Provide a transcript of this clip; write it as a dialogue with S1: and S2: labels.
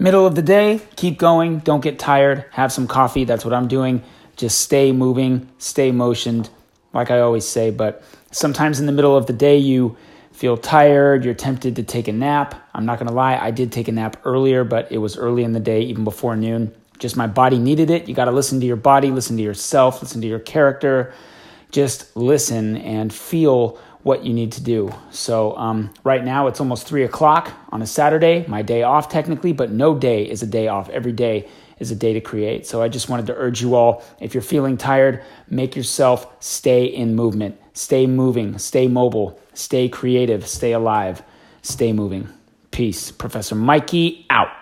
S1: Middle of the day, keep going. Don't get tired. Have some coffee. That's what I'm doing. Just stay moving, stay motioned, like I always say. But sometimes in the middle of the day, you feel tired. You're tempted to take a nap. I'm not to lie, I did take a nap earlier, but it was early in the day, even before noon. Just my body needed it. You got to listen to your body, listen to yourself, listen to your character. Just listen and feel what you need to do. So, um, right now it's almost three o'clock on a Saturday, my day off technically, but no day is a day off. Every day is a day to create. So, I just wanted to urge you all if you're feeling tired, make yourself stay in movement, stay moving, stay mobile, stay creative, stay alive, stay moving. Peace. Professor Mikey out.